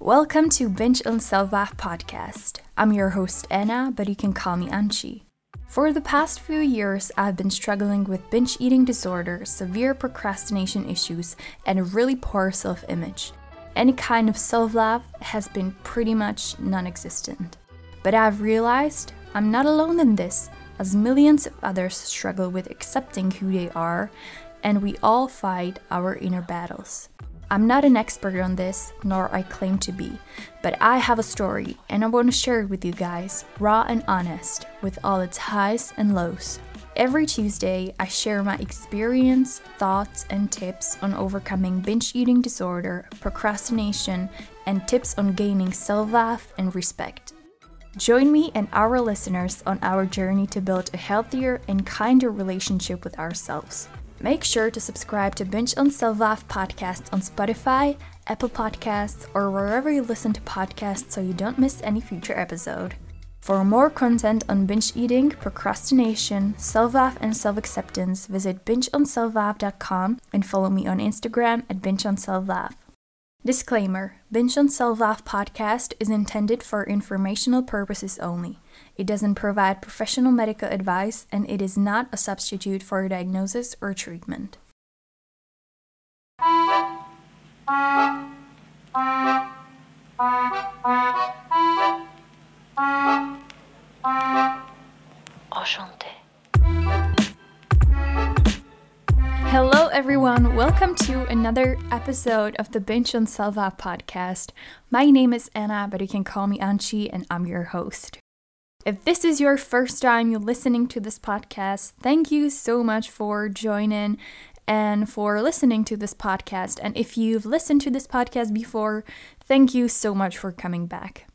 Welcome to Binge on Self-Love podcast. I'm your host Anna, but you can call me Anchi. For the past few years, I've been struggling with binge eating disorder, severe procrastination issues, and a really poor self image. Any kind of self love has been pretty much non existent. But I've realized I'm not alone in this, as millions of others struggle with accepting who they are, and we all fight our inner battles. I'm not an expert on this, nor I claim to be, but I have a story and I want to share it with you guys, raw and honest, with all its highs and lows. Every Tuesday, I share my experience, thoughts, and tips on overcoming binge eating disorder, procrastination, and tips on gaining self love and respect. Join me and our listeners on our journey to build a healthier and kinder relationship with ourselves. Make sure to subscribe to Binge on Self-Love podcast on Spotify, Apple Podcasts, or wherever you listen to podcasts so you don't miss any future episode. For more content on binge eating, procrastination, self-love, and self-acceptance, visit bingeonselflove.com and follow me on Instagram at bingeonselflove. Disclaimer Binge on Self-Love podcast is intended for informational purposes only. It doesn't provide professional medical advice and it is not a substitute for a diagnosis or treatment. Enchanté. Hello, everyone. Welcome to another episode of the Binge on Self-Love podcast. My name is Anna, but you can call me Anchi, and I'm your host. If this is your first time you're listening to this podcast, thank you so much for joining and for listening to this podcast. And if you've listened to this podcast before, thank you so much for coming back.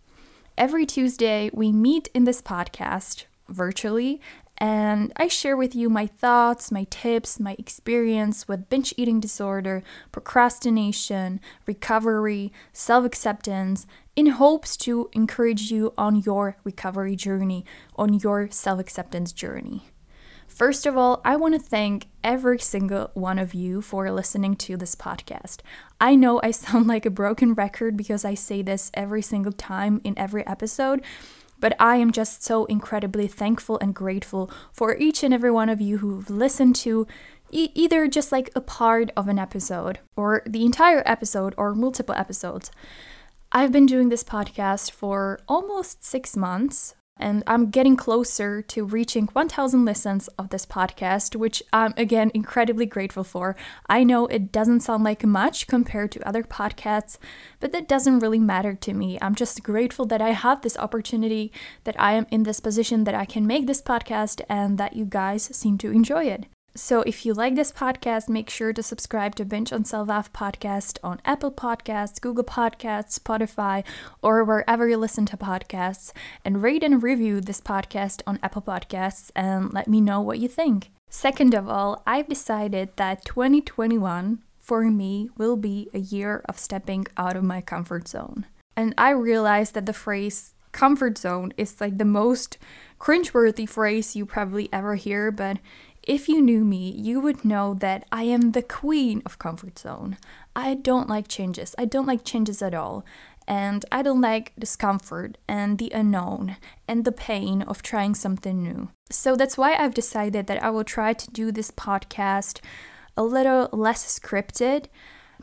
Every Tuesday, we meet in this podcast virtually and I share with you my thoughts, my tips, my experience with binge eating disorder, procrastination, recovery, self acceptance, in hopes to encourage you on your recovery journey, on your self acceptance journey. First of all, I want to thank every single one of you for listening to this podcast. I know I sound like a broken record because I say this every single time in every episode, but I am just so incredibly thankful and grateful for each and every one of you who've listened to either just like a part of an episode, or the entire episode, or multiple episodes. I've been doing this podcast for almost six months, and I'm getting closer to reaching 1000 listens of this podcast, which I'm again incredibly grateful for. I know it doesn't sound like much compared to other podcasts, but that doesn't really matter to me. I'm just grateful that I have this opportunity, that I am in this position, that I can make this podcast, and that you guys seem to enjoy it. So if you like this podcast, make sure to subscribe to Binge on Self-Love podcast on Apple Podcasts, Google Podcasts, Spotify, or wherever you listen to podcasts, and rate and review this podcast on Apple Podcasts and let me know what you think. Second of all, I've decided that 2021 for me will be a year of stepping out of my comfort zone. And I realized that the phrase comfort zone is like the most cringeworthy phrase you probably ever hear, but if you knew me, you would know that I am the queen of comfort zone. I don't like changes. I don't like changes at all. And I don't like discomfort and the unknown and the pain of trying something new. So that's why I've decided that I will try to do this podcast a little less scripted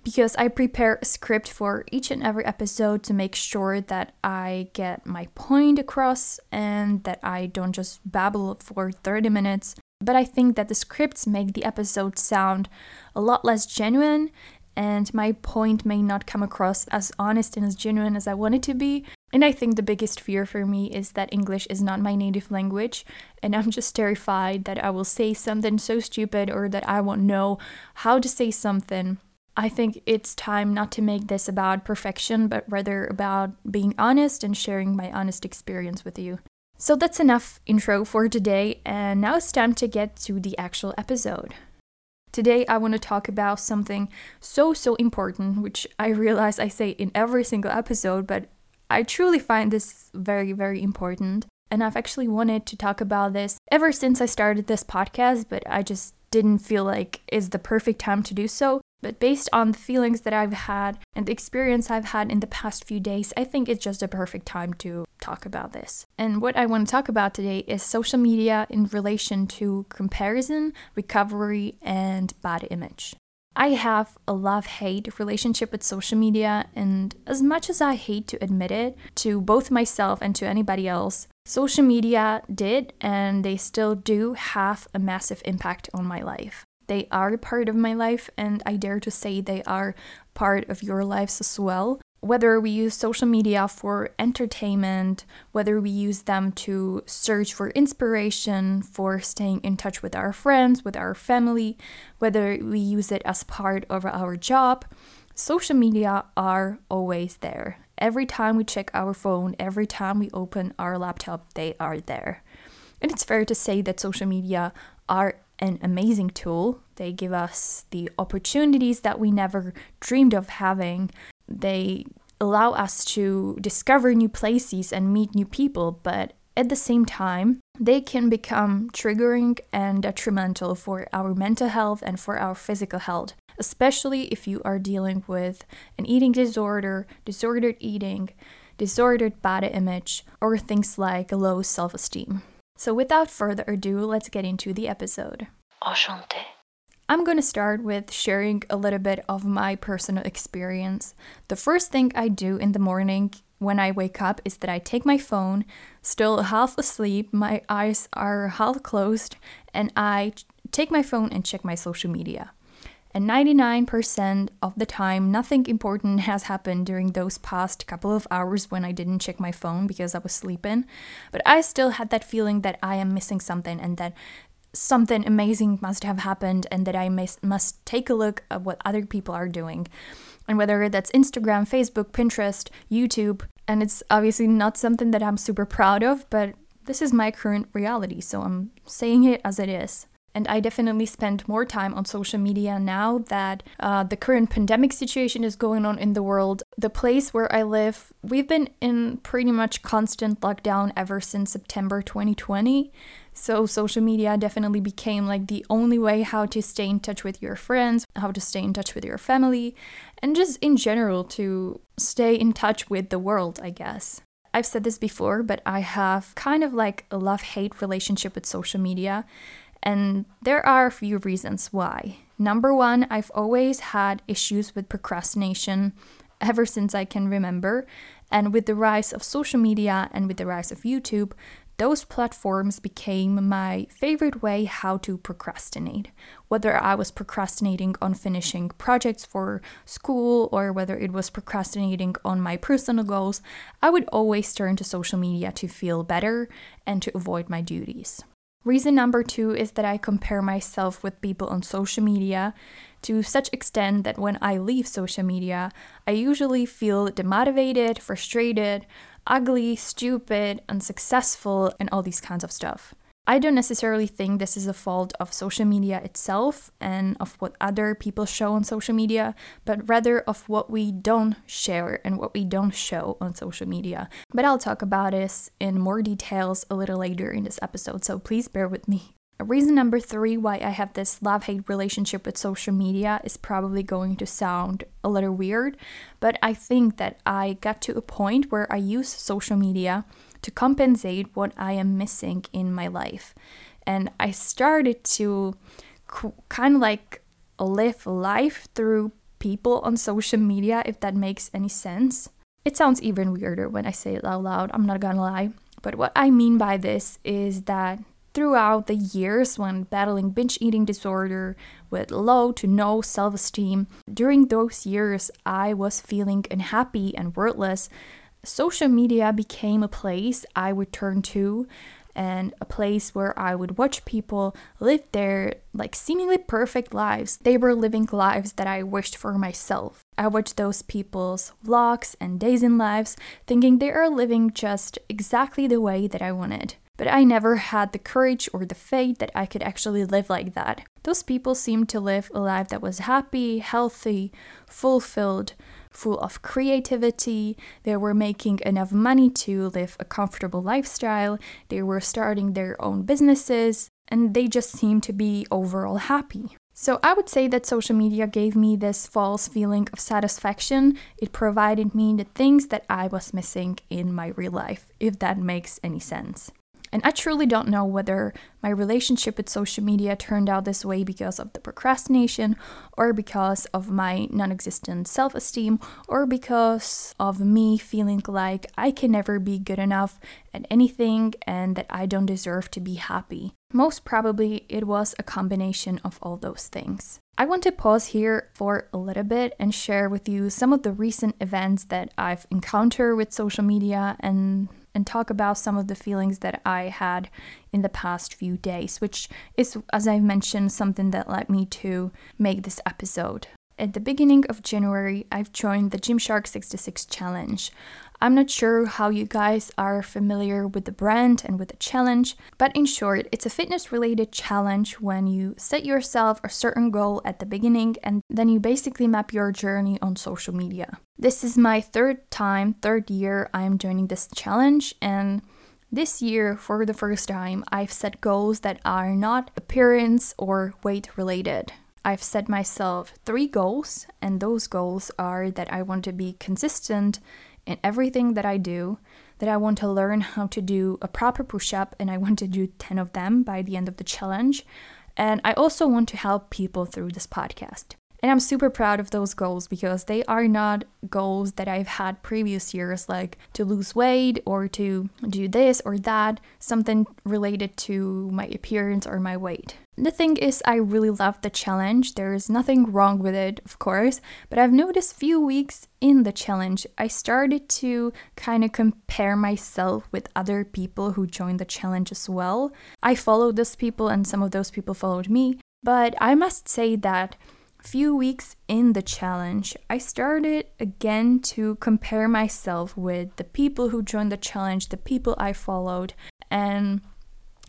because I prepare a script for each and every episode to make sure that I get my point across and that I don't just babble for 30 minutes but I think that the scripts make the episode sound a lot less genuine, and my point may not come across as honest and as genuine as I want it to be. And I think the biggest fear for me is that English is not my native language, and I'm just terrified that I will say something so stupid or that I won't know how to say something. I think it's time not to make this about perfection, but rather about being honest and sharing my honest experience with you. So that's enough intro for today, and now it's time to get to the actual episode. Today, I want to talk about something so, so important, which I realize I say in every single episode, but I truly find this very, very important. And I've actually wanted to talk about this ever since I started this podcast, but I just didn't feel like it's the perfect time to do so. But based on the feelings that I've had and the experience I've had in the past few days, I think it's just a perfect time to talk about this. And what I want to talk about today is social media in relation to comparison, recovery, and body image. I have a love hate relationship with social media, and as much as I hate to admit it to both myself and to anybody else, social media did and they still do have a massive impact on my life. They are part of my life, and I dare to say they are part of your lives as well whether we use social media for entertainment, whether we use them to search for inspiration, for staying in touch with our friends, with our family, whether we use it as part of our job, social media are always there. Every time we check our phone, every time we open our laptop, they are there. And it's fair to say that social media are an amazing tool. They give us the opportunities that we never dreamed of having they allow us to discover new places and meet new people, but at the same time, they can become triggering and detrimental for our mental health and for our physical health, especially if you are dealing with an eating disorder, disordered eating, disordered body image, or things like low self esteem. So, without further ado, let's get into the episode. Enchanté. I'm going to start with sharing a little bit of my personal experience. The first thing I do in the morning when I wake up is that I take my phone, still half asleep, my eyes are half closed, and I take my phone and check my social media. And 99% of the time, nothing important has happened during those past couple of hours when I didn't check my phone because I was sleeping. But I still had that feeling that I am missing something and that something amazing must have happened and that I must, must take a look at what other people are doing. And whether that's Instagram, Facebook, Pinterest, YouTube, and it's obviously not something that I'm super proud of, but this is my current reality, so I'm saying it as it is. And I definitely spend more time on social media now that uh, the current pandemic situation is going on in the world. The place where I live, we've been in pretty much constant lockdown ever since September 2020. So, social media definitely became like the only way how to stay in touch with your friends, how to stay in touch with your family, and just in general to stay in touch with the world, I guess. I've said this before, but I have kind of like a love hate relationship with social media. And there are a few reasons why. Number one, I've always had issues with procrastination ever since I can remember. And with the rise of social media and with the rise of YouTube, those platforms became my favorite way how to procrastinate. Whether I was procrastinating on finishing projects for school or whether it was procrastinating on my personal goals, I would always turn to social media to feel better and to avoid my duties. Reason number two is that I compare myself with people on social media to such extent that when I leave social media, I usually feel demotivated, frustrated, ugly, stupid, unsuccessful, and all these kinds of stuff. I don't necessarily think this is a fault of social media itself and of what other people show on social media, but rather of what we don't share and what we don't show on social media. But I'll talk about this in more details a little later in this episode, so please bear with me. Reason number three why I have this love hate relationship with social media is probably going to sound a little weird, but I think that I got to a point where I use social media to compensate what I am missing in my life. And I started to kind of like live life through people on social media, if that makes any sense. It sounds even weirder when I say it out loud, I'm not gonna lie. But what I mean by this is that throughout the years when battling binge eating disorder with low to no self esteem. During those years, I was feeling unhappy and worthless. Social media became a place I would turn to and a place where I would watch people live their like seemingly perfect lives. They were living lives that I wished for myself. I watched those people's vlogs and days in lives, thinking they are living just exactly the way that I wanted but I never had the courage or the faith that I could actually live like that. Those people seemed to live a life that was happy, healthy, fulfilled, full of creativity. They were making enough money to live a comfortable lifestyle. They were starting their own businesses, and they just seemed to be overall happy. So I would say that social media gave me this false feeling of satisfaction. It provided me the things that I was missing in my real life, if that makes any sense. And I truly don't know whether my relationship with social media turned out this way because of the procrastination, or because of my non existent self esteem, or because of me feeling like I can never be good enough at anything and that I don't deserve to be happy. Most probably, it was a combination of all those things. I want to pause here for a little bit and share with you some of the recent events that I've encountered with social media and and talk about some of the feelings that I had in the past few days, which is, as I've mentioned, something that led me to make this episode. At the beginning of January, I've joined the Gymshark 66 Challenge. I'm not sure how you guys are familiar with the brand and with the challenge, but in short, it's a fitness related challenge when you set yourself a certain goal at the beginning and then you basically map your journey on social media. This is my third time, third year I'm joining this challenge, and this year, for the first time, I've set goals that are not appearance or weight related. I've set myself three goals, and those goals are that I want to be consistent in everything that I do, that I want to learn how to do a proper push up, and I want to do 10 of them by the end of the challenge. And I also want to help people through this podcast. And I'm super proud of those goals because they are not goals that I've had previous years, like to lose weight or to do this or that, something related to my appearance or my weight. The thing is, I really love the challenge. There is nothing wrong with it, of course, but I've noticed few weeks in the challenge, I started to kind of compare myself with other people who joined the challenge as well. I followed those people, and some of those people followed me, but I must say that few weeks in the challenge, I started again to compare myself with the people who joined the challenge, the people I followed, and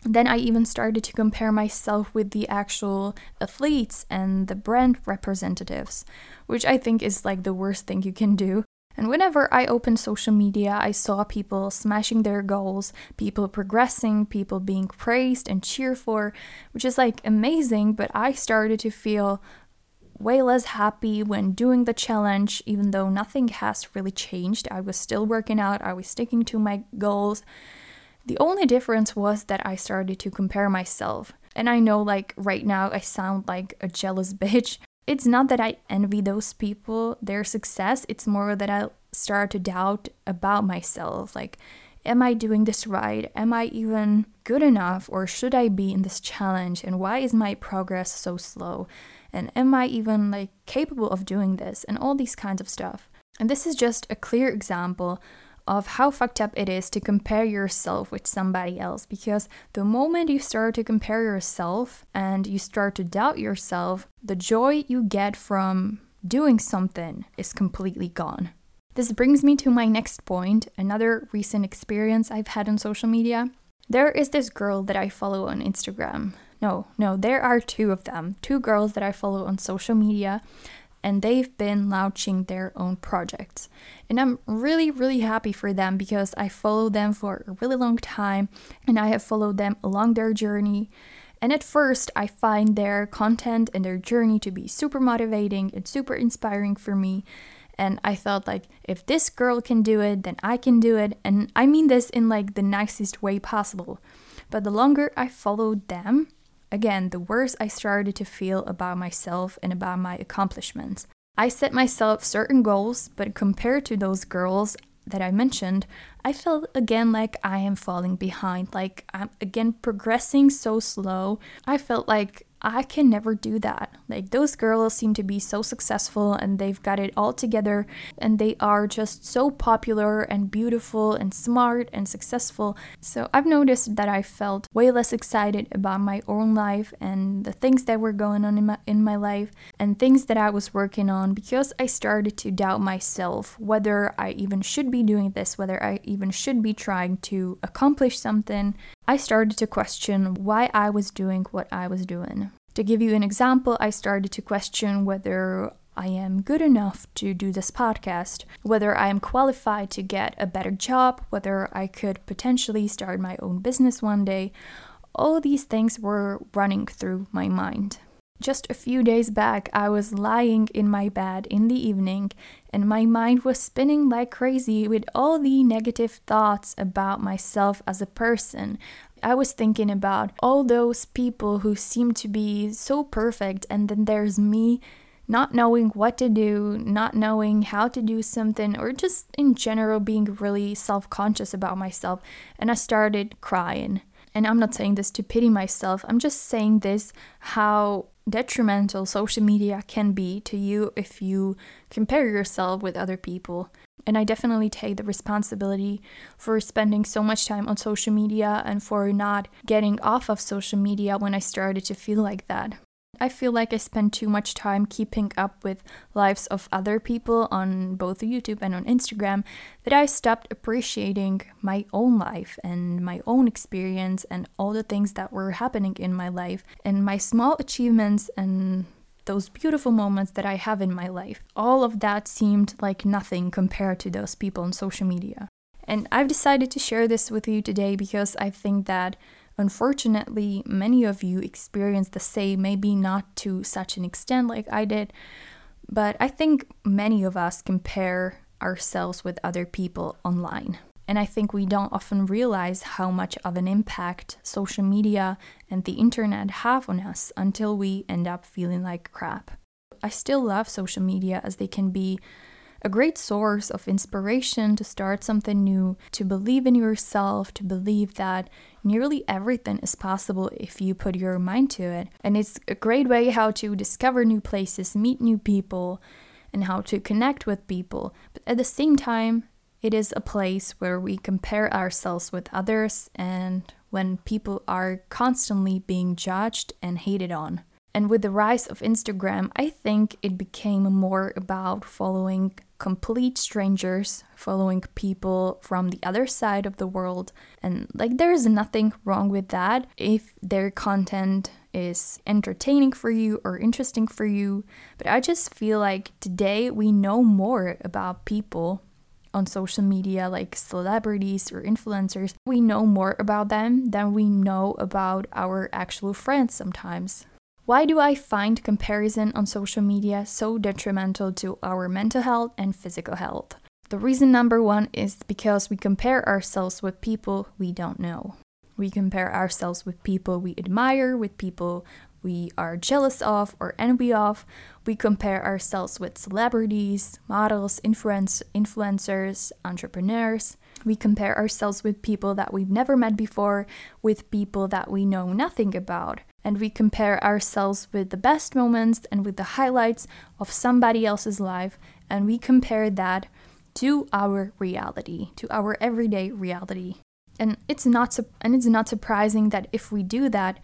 then I even started to compare myself with the actual athletes and the brand representatives, which I think is like the worst thing you can do. And whenever I opened social media, I saw people smashing their goals, people progressing, people being praised and cheered for, which is like amazing. But I started to feel way less happy when doing the challenge, even though nothing has really changed. I was still working out, I was sticking to my goals. The only difference was that I started to compare myself. And I know, like, right now I sound like a jealous bitch. It's not that I envy those people, their success, it's more that I start to doubt about myself. Like, am I doing this right? Am I even good enough? Or should I be in this challenge? And why is my progress so slow? And am I even like capable of doing this and all these kinds of stuff. And this is just a clear example of how fucked up it is to compare yourself with somebody else because the moment you start to compare yourself and you start to doubt yourself, the joy you get from doing something is completely gone. This brings me to my next point, another recent experience I've had on social media. There is this girl that I follow on Instagram. No, no, there are two of them, two girls that I follow on social media, and they've been launching their own projects. And I'm really, really happy for them because I follow them for a really long time and I have followed them along their journey. And at first, I find their content and their journey to be super motivating and super inspiring for me. And I thought, like, if this girl can do it, then I can do it. And I mean this in like the nicest way possible. But the longer I followed them, Again, the worse I started to feel about myself and about my accomplishments. I set myself certain goals, but compared to those girls that I mentioned, I felt again like I am falling behind, like I'm again progressing so slow. I felt like I can never do that. Like, those girls seem to be so successful and they've got it all together and they are just so popular and beautiful and smart and successful. So, I've noticed that I felt way less excited about my own life and the things that were going on in my, in my life and things that I was working on because I started to doubt myself whether I even should be doing this, whether I even should be trying to accomplish something. I started to question why I was doing what I was doing. To give you an example, I started to question whether I am good enough to do this podcast, whether I am qualified to get a better job, whether I could potentially start my own business one day. All these things were running through my mind. Just a few days back, I was lying in my bed in the evening and my mind was spinning like crazy with all the negative thoughts about myself as a person. I was thinking about all those people who seem to be so perfect, and then there's me not knowing what to do, not knowing how to do something, or just in general being really self conscious about myself. And I started crying. And I'm not saying this to pity myself, I'm just saying this how detrimental social media can be to you if you compare yourself with other people. And I definitely take the responsibility for spending so much time on social media and for not getting off of social media when I started to feel like that. I feel like I spend too much time keeping up with lives of other people on both YouTube and on Instagram that I stopped appreciating my own life and my own experience and all the things that were happening in my life and my small achievements and those beautiful moments that I have in my life. All of that seemed like nothing compared to those people on social media. And I've decided to share this with you today because I think that Unfortunately, many of you experience the same, maybe not to such an extent like I did, but I think many of us compare ourselves with other people online. And I think we don't often realize how much of an impact social media and the internet have on us until we end up feeling like crap. I still love social media as they can be a great source of inspiration to start something new, to believe in yourself, to believe that nearly everything is possible if you put your mind to it. And it's a great way how to discover new places, meet new people, and how to connect with people. But at the same time, it is a place where we compare ourselves with others and when people are constantly being judged and hated on. And with the rise of Instagram, I think it became more about following complete strangers, following people from the other side of the world. And like, there's nothing wrong with that if their content is entertaining for you or interesting for you. But I just feel like today we know more about people on social media, like celebrities or influencers. We know more about them than we know about our actual friends sometimes. Why do I find comparison on social media so detrimental to our mental health and physical health? The reason number one is because we compare ourselves with people we don't know. We compare ourselves with people we admire, with people we are jealous of or envy of. We compare ourselves with celebrities, models, influence, influencers, entrepreneurs. We compare ourselves with people that we've never met before, with people that we know nothing about. And we compare ourselves with the best moments and with the highlights of somebody else's life. And we compare that to our reality, to our everyday reality. And it's not su- and it's not surprising that if we do that,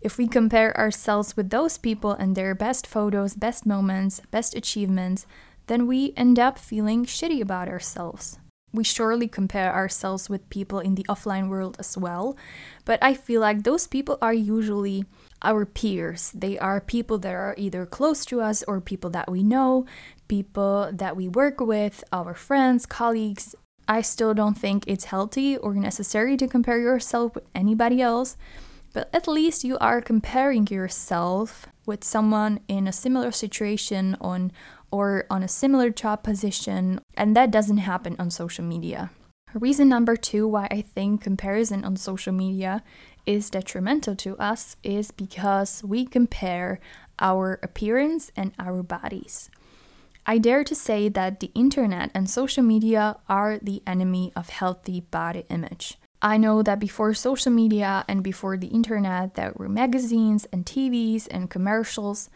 if we compare ourselves with those people and their best photos, best moments, best achievements, then we end up feeling shitty about ourselves we surely compare ourselves with people in the offline world as well. But I feel like those people are usually our peers. They are people that are either close to us or people that we know, people that we work with, our friends, colleagues. I still don't think it's healthy or necessary to compare yourself with anybody else, but at least you are comparing yourself with someone in a similar situation on or on a similar job position, and that doesn't happen on social media. Reason number two why I think comparison on social media is detrimental to us is because we compare our appearance and our bodies. I dare to say that the internet and social media are the enemy of healthy body image. I know that before social media and before the internet, there were magazines and TVs and commercials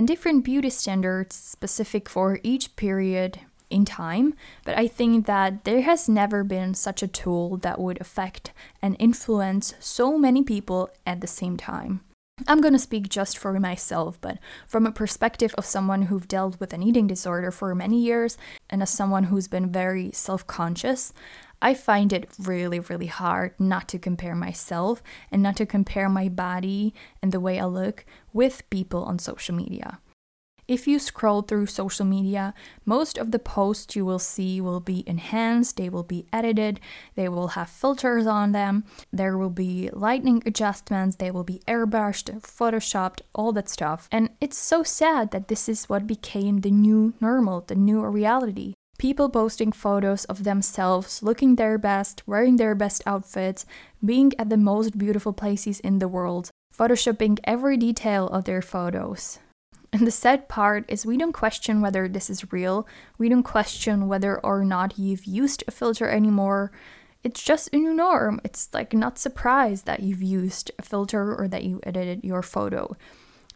and different beauty standards specific for each period in time, but I think that there has never been such a tool that would affect and influence so many people at the same time. I'm gonna speak just for myself, but from a perspective of someone who've dealt with an eating disorder for many years and as someone who's been very self conscious, I find it really, really hard not to compare myself and not to compare my body and the way I look with people on social media. If you scroll through social media, most of the posts you will see will be enhanced, they will be edited, they will have filters on them, there will be lighting adjustments, they will be airbrushed, photoshopped, all that stuff. And it's so sad that this is what became the new normal, the new reality. People posting photos of themselves looking their best, wearing their best outfits, being at the most beautiful places in the world, photoshopping every detail of their photos. And the sad part is we don't question whether this is real. We don't question whether or not you've used a filter anymore. It's just a new norm. It's like not surprised that you've used a filter or that you edited your photo.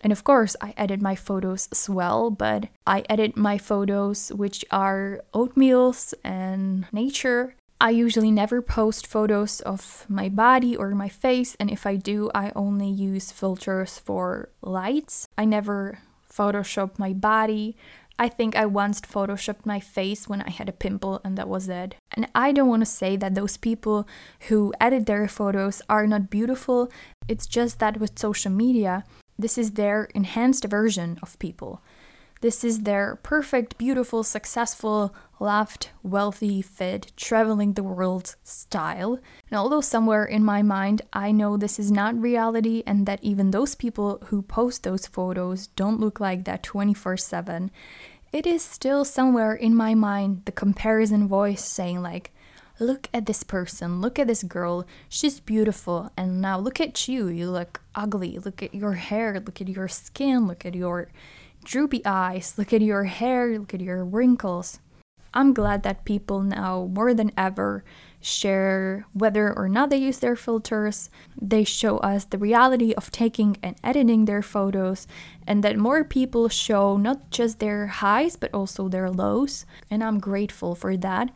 And of course, I edit my photos as well, but I edit my photos which are oatmeals and nature. I usually never post photos of my body or my face, and if I do, I only use filters for lights. I never Photoshop my body. I think I once photoshopped my face when I had a pimple and that was it. And I don't want to say that those people who edit their photos are not beautiful. It's just that with social media, this is their enhanced version of people. This is their perfect, beautiful, successful, loved, wealthy, fit, traveling the world style. And although somewhere in my mind I know this is not reality and that even those people who post those photos don't look like that 24 7, it is still somewhere in my mind the comparison voice saying, like, look at this person, look at this girl, she's beautiful, and now look at you, you look ugly, look at your hair, look at your skin, look at your droopy eyes, look at your hair, look at your wrinkles. I'm glad that people now more than ever share whether or not they use their filters. They show us the reality of taking and editing their photos, and that more people show not just their highs but also their lows. And I'm grateful for that.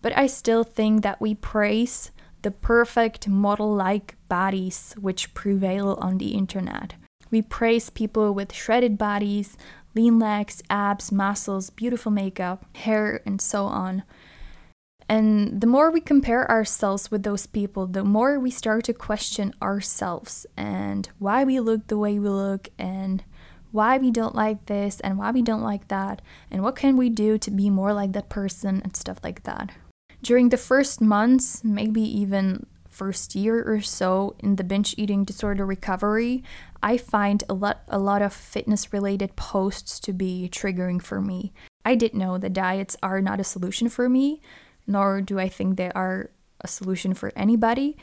But I still think that we praise the perfect model like bodies which prevail on the internet. We praise people with shredded bodies, lean legs, abs, muscles, beautiful makeup, hair, and so on. And the more we compare ourselves with those people, the more we start to question ourselves and why we look the way we look and why we don't like this and why we don't like that and what can we do to be more like that person and stuff like that. During the first months, maybe even first year or so in the binge eating disorder recovery, I find a lot a lot of fitness related posts to be triggering for me. I did know that diets are not a solution for me, nor do I think they are a solution for anybody.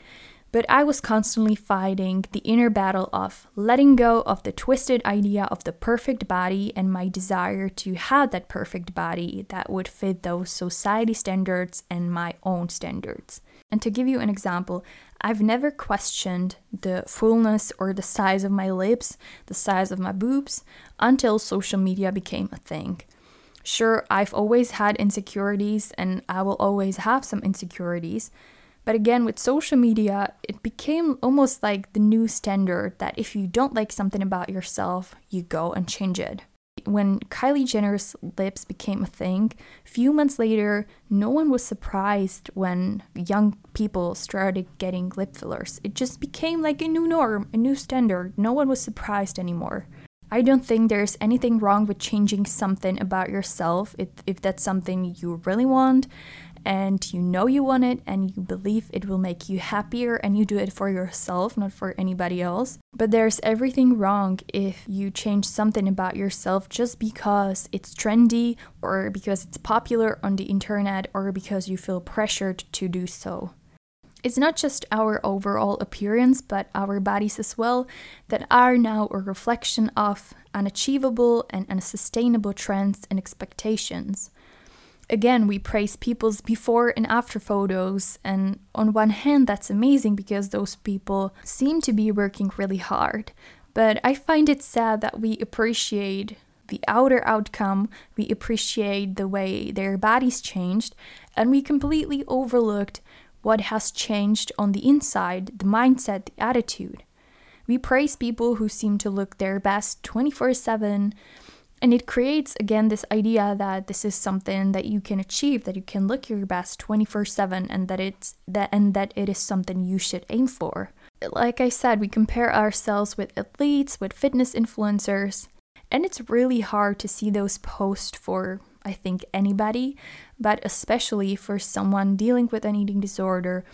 But I was constantly fighting the inner battle of letting go of the twisted idea of the perfect body and my desire to have that perfect body that would fit those society standards and my own standards. And to give you an example, I've never questioned the fullness or the size of my lips, the size of my boobs, until social media became a thing. Sure, I've always had insecurities and I will always have some insecurities, but again, with social media, it became almost like the new standard that if you don't like something about yourself, you go and change it. When Kylie Jenner's lips became a thing, few months later, no one was surprised when young people started getting lip fillers. It just became like a new norm, a new standard. No one was surprised anymore. I don't think there's anything wrong with changing something about yourself if, if that's something you really want and you know you want it and you believe it will make you happier and you do it for yourself, not for anybody else. But there's everything wrong if you change something about yourself just because it's trendy or because it's popular on the internet or because you feel pressured to do so. It's not just our overall appearance, but our bodies as well that are now a reflection of unachievable and unsustainable trends and expectations again, we praise people's before and after photos. And on one hand, that's amazing because those people seem to be working really hard. But I find it sad that we appreciate the outer outcome, we appreciate the way their bodies changed, and we completely overlooked what has changed on the inside the mindset, the attitude. We praise people who seem to look their best 24 7 and it creates again this idea that this is something that you can achieve, that you can look your best 24/7 and that it's that and that it is something you should aim for. Like I said, we compare ourselves with athletes, with fitness influencers, And it's really hard to see those posts for, I think, anybody, but especially for someone dealing with an eating disorder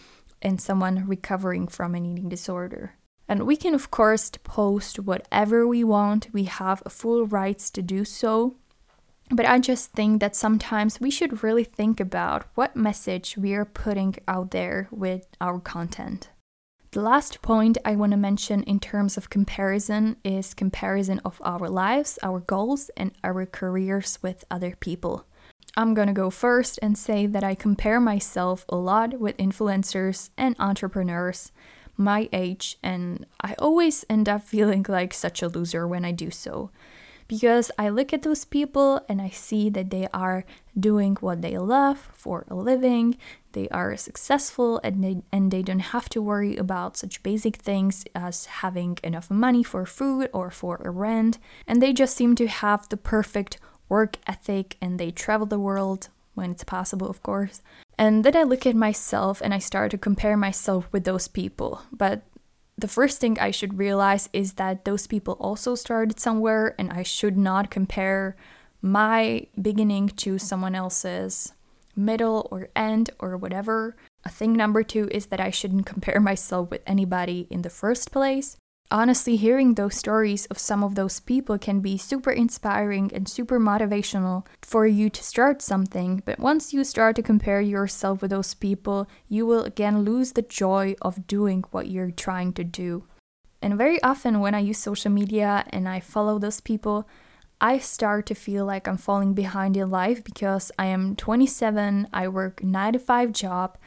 and someone recovering from an eating disorder. And we can, of course, post whatever we want, we have full rights to do so. But I just think that sometimes we should really think about what message we are putting out there with our content. The last point I want to mention in terms of comparison is comparison of our lives, our goals, and our careers with other people. I'm gonna go first and say that I compare myself a lot with influencers and entrepreneurs my age, and I always end up feeling like such a loser when I do so. Because I look at those people and I see that they are doing what they love for a living, they are successful, and they, and they don't have to worry about such basic things as having enough money for food or for a rent, and they just seem to have the perfect work ethic and they travel the world when it's possible, of course. And then I look at myself and I start to compare myself with those people. But the first thing I should realize is that those people also started somewhere and I should not compare my beginning to someone else's middle or end or whatever. A thing number two is that I shouldn't compare myself with anybody in the first place. Honestly, hearing those stories of some of those people can be super inspiring and super motivational for you to start something, but once you start to compare yourself with those people, you will again lose the joy of doing what you're trying to do. And very often, when I use social media and I follow those people, I start to feel like I'm falling behind in life because I am 27, I work 9 to 5 job,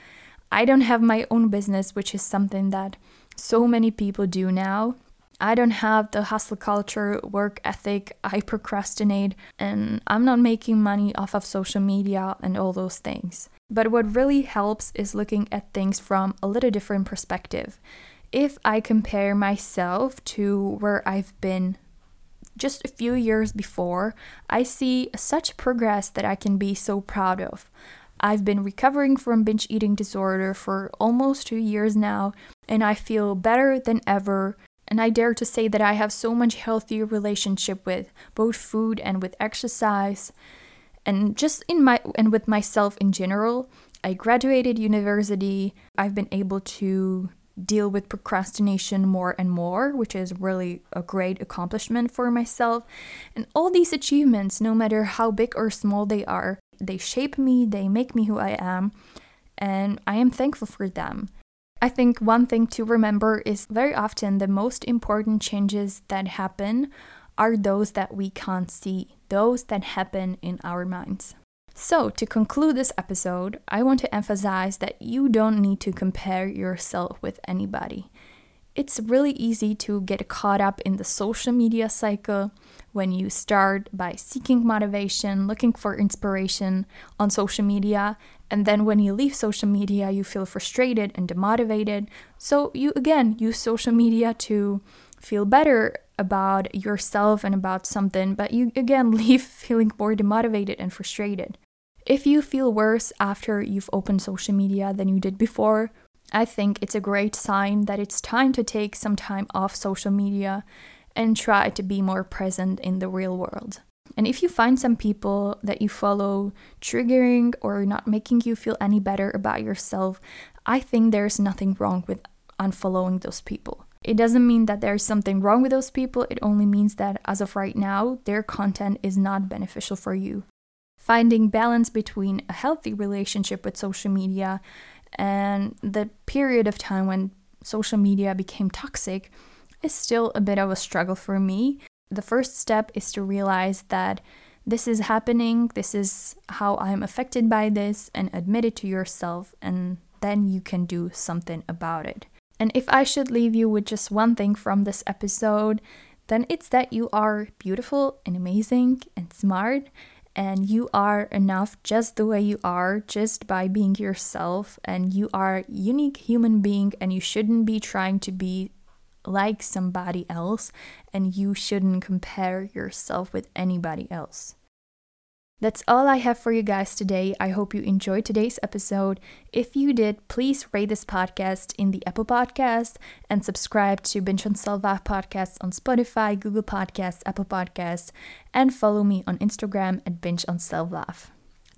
I don't have my own business, which is something that so many people do now. I don't have the hustle culture, work ethic, I procrastinate, and I'm not making money off of social media and all those things. But what really helps is looking at things from a little different perspective. If I compare myself to where I've been just a few years before, I see such progress that I can be so proud of. I've been recovering from binge eating disorder for almost two years now, and I feel better than ever. And I dare to say that I have so much healthier relationship with both food and with exercise, and just in my and with myself in general. I graduated university. I've been able to deal with procrastination more and more, which is really a great accomplishment for myself. And all these achievements, no matter how big or small they are, they shape me, they make me who I am, and I am thankful for them. I think one thing to remember is very often the most important changes that happen are those that we can't see, those that happen in our minds. So, to conclude this episode, I want to emphasize that you don't need to compare yourself with anybody. It's really easy to get caught up in the social media cycle when you start by seeking motivation, looking for inspiration on social media, and then when you leave social media, you feel frustrated and demotivated. So, you again use social media to feel better about yourself and about something, but you again leave feeling more demotivated and frustrated. If you feel worse after you've opened social media than you did before, I think it's a great sign that it's time to take some time off social media and try to be more present in the real world. And if you find some people that you follow triggering or not making you feel any better about yourself, I think there's nothing wrong with unfollowing those people. It doesn't mean that there's something wrong with those people, it only means that as of right now, their content is not beneficial for you. Finding balance between a healthy relationship with social media and the period of time when social media became toxic is still a bit of a struggle for me. The first step is to realize that this is happening, this is how I'm affected by this, and admit it to yourself, and then you can do something about it. And if I should leave you with just one thing from this episode, then it's that you are beautiful and amazing and smart and you are enough just the way you are just by being yourself and you are unique human being and you shouldn't be trying to be like somebody else and you shouldn't compare yourself with anybody else That's all I have for you guys today. I hope you enjoyed today's episode. If you did, please rate this podcast in the Apple Podcast and subscribe to Binge on Self-Love Podcasts on Spotify, Google Podcasts, Apple Podcasts, and follow me on Instagram at Binge on Self-Love.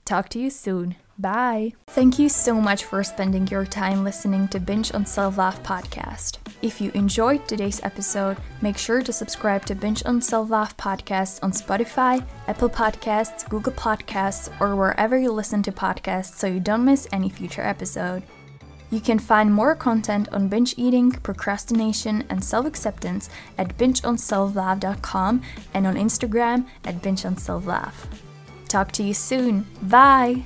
Talk to you soon. Bye. Thank you so much for spending your time listening to Binge on Self-Love Podcast. If you enjoyed today's episode, make sure to subscribe to Binge on Self-Love Podcast on Spotify, Apple Podcasts, Google Podcasts, or wherever you listen to podcasts so you don't miss any future episode. You can find more content on binge eating, procrastination, and self acceptance at bingeonselflove.com and on Instagram at bingeonselflove. Talk to you soon. Bye!